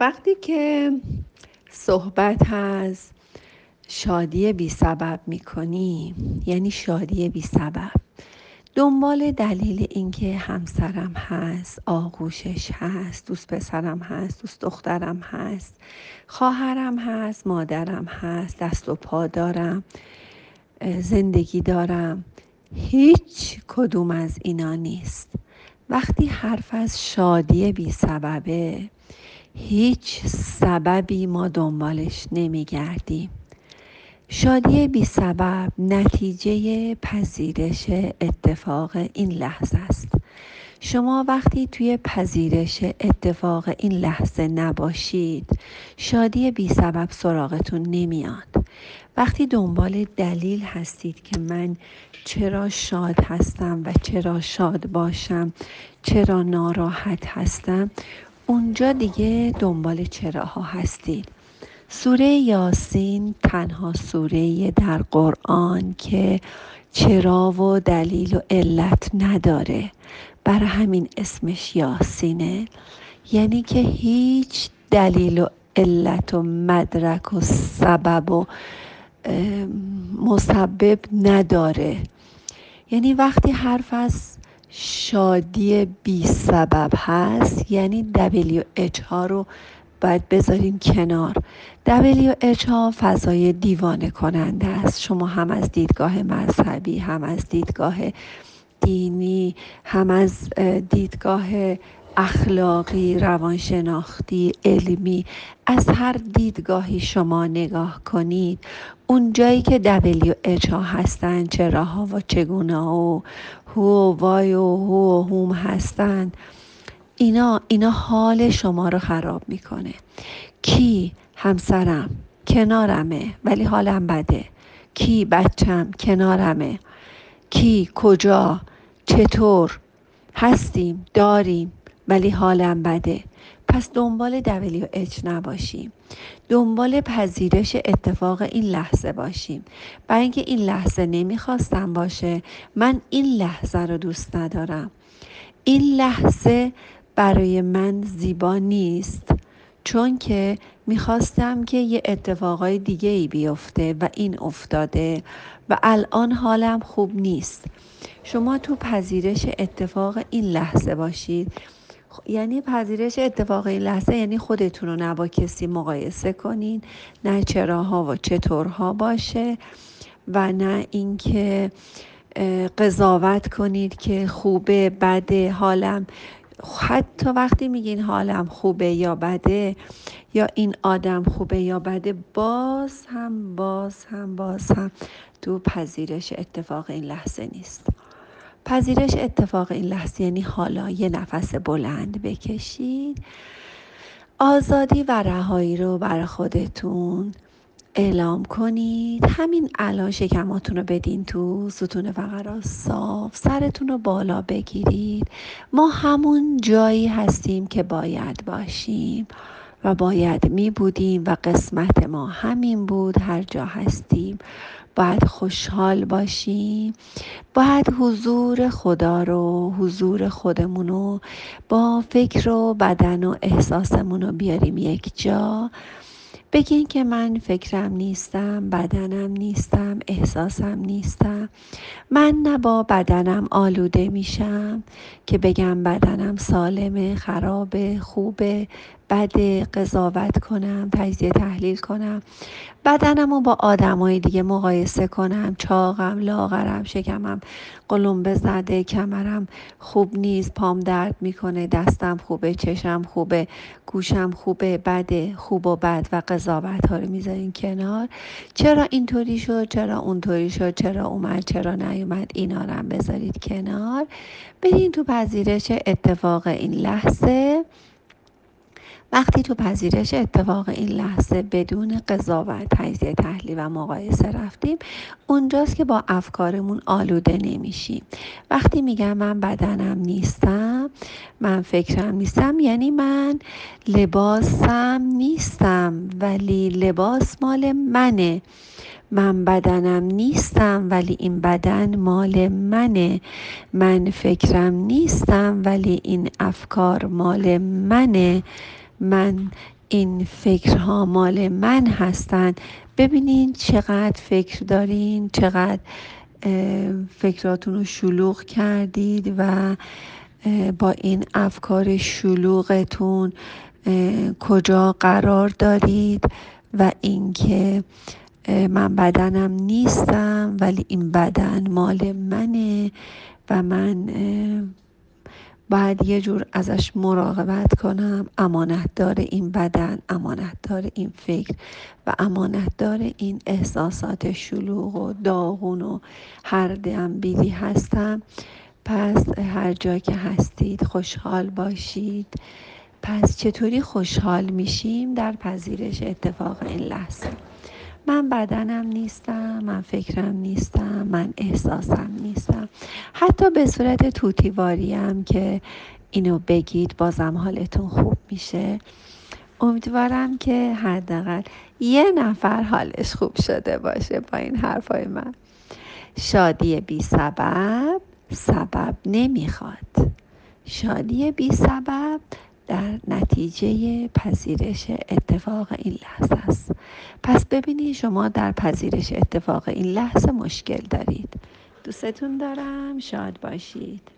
وقتی که صحبت از شادی بی سبب می کنی یعنی شادی بی سبب دنبال دلیل اینکه همسرم هست آغوشش هست دوست پسرم هست دوست دخترم هست خواهرم هست مادرم هست دست و پا دارم زندگی دارم هیچ کدوم از اینا نیست. وقتی حرف از شادی بی سببه هیچ سببی ما دنبالش نمیگردیم. شادی بی سبب نتیجه پذیرش اتفاق این لحظه است. شما وقتی توی پذیرش اتفاق این لحظه نباشید شادی بی سبب سراغتون نمیاد. وقتی دنبال دلیل هستید که من چرا شاد هستم و چرا شاد باشم چرا ناراحت هستم اونجا دیگه دنبال چراها هستید سوره یاسین تنها سوره در قرآن که چرا و دلیل و علت نداره. برای همین اسمش یاسینه. یعنی که هیچ دلیل و علت و مدرک و سبب و مسبب نداره. یعنی وقتی حرف از شادی بی سبب هست یعنی WH ها رو باید بذارین کنار. WH ها فضای دیوانه کننده است. شما هم از دیدگاه مذهبی هم از دیدگاه دینی هم از دیدگاه اخلاقی روانشناختی علمی از هر دیدگاهی شما نگاه کنید اون جایی که اچ ها هستن چراها و چگونه و هو و وای و هو و هوم هستن اینا اینا حال شما رو خراب می‌کنه. کی همسرم کنارمه ولی حالم بده؟ کی بچم کنارمه؟ کی کجا؟ چطور؟ هستیم داریم. ولی حالم بده. پس دنبال WH نباشیم. دنبال پذیرش اتفاق این لحظه باشیم. برای اینکه این لحظه نمی‌خواستم باشه من این لحظه رو دوست ندارم. این لحظه برای من زیبا نیست چون که می‌خواستم که یه اتفاقای دیگه ای بیفته و این افتاده و الان حالم خوب نیست. شما تو پذیرش اتفاق این لحظه باشید. یعنی پذیرش اتفاق این لحظه یعنی خودتون رو نه با کسی مقایسه کنین. نه چراها و چطورها باشه و نه اینکه قضاوت کنید که خوبه بده حالم. حتی وقتی میگین حالم خوبه یا بده یا این آدم خوبه یا بده باز هم باز هم باز هم تو پذیرش اتفاق این لحظه نیست. پذیرش اتفاق این لحظه یعنی حالا یه نفس بلند بکشید. آزادی و رهایی رو برای خودتون اعلام کنید. همین الان شکماتون رو بدین تو ستون فقرا صاف سرتون رو بالا بگیرید. ما همون جایی هستیم که باید باشیم و باید می بودیم و قسمت ما همین بود هر جا هستیم. باید خوشحال باشیم. باید حضور خدا رو حضور خودمون رو با فکر و بدن و احساسمون رو بیاریم یک جا. بگین که من فکرم نیستم بدنم نیستم احساسم نیستم. من نه با بدنم آلوده میشم که بگم بدنم سالمه خرابه خوبه. بد قضاوت کنم تجزیه تحلیل کنم. بدنم رو با آدمای دیگه مقایسه کنم. چاقم لاغرم شکمم قلمبه زده کمرم خوب نیست پام درد می‌کنه دستم خوبه چشم خوبه گوشم خوبه بده خوب و بد و قضاوت ها رو می‌ذارین کنار. چرا اینطوری شد؟ چرا اونطوری شد؟ چرا اومد؟ چرا نیومد؟ اینا رو هم بذارید کنار. برین تو پذیرش اتفاق این لحظه. وقتی تو پذیرش اتفاق این لحظه بدون قضاوت تجزیه تحلیل و مقایسه رفتیم اونجاست که با افکارمون آلوده نمیشیم. وقتی میگم من بدنم نیستم من فکرم نیستم یعنی من لباسم نیستم ولی لباس مال منه. من بدنم نیستم ولی این بدن مال منه. من فکرم نیستم ولی این افکار مال منه. من این فکرها مال من هستند ببینین چقدر فکر دارین چقدر فکراتون رو شلوغ کردید و با این افکار شلوغتون کجا قرار دارید و اینکه من بدنم نیستم ولی این بدن مال منه و من باید یه جور ازش مراقبت کنم. امانت داره این بدن امانت داره این فکر و امانت داره این احساسات شلوغ و داغون و هر بیدی هستم. پس هر جا که هستید خوشحال باشید. پس چطوری خوشحال میشیم؟ در پذیرش اتفاق این لحظه. من بدنم نیستم من فکرم نیستم من احساسم نیستم. حتی به صورت توتیواریم که اینو بگید بازم حالتون خوب میشه. امیدوارم که حداقل یه نفر حالش خوب شده باشه با این حرفای من. شادی بی سبب سبب نمی‌خواد. شادی بی سبب نتیجه پذیرش اتفاق این لحظه است. پس ببینید شما در پذیرش اتفاق این لحظه مشکل دارید. دوستتون دارم. شاد باشید.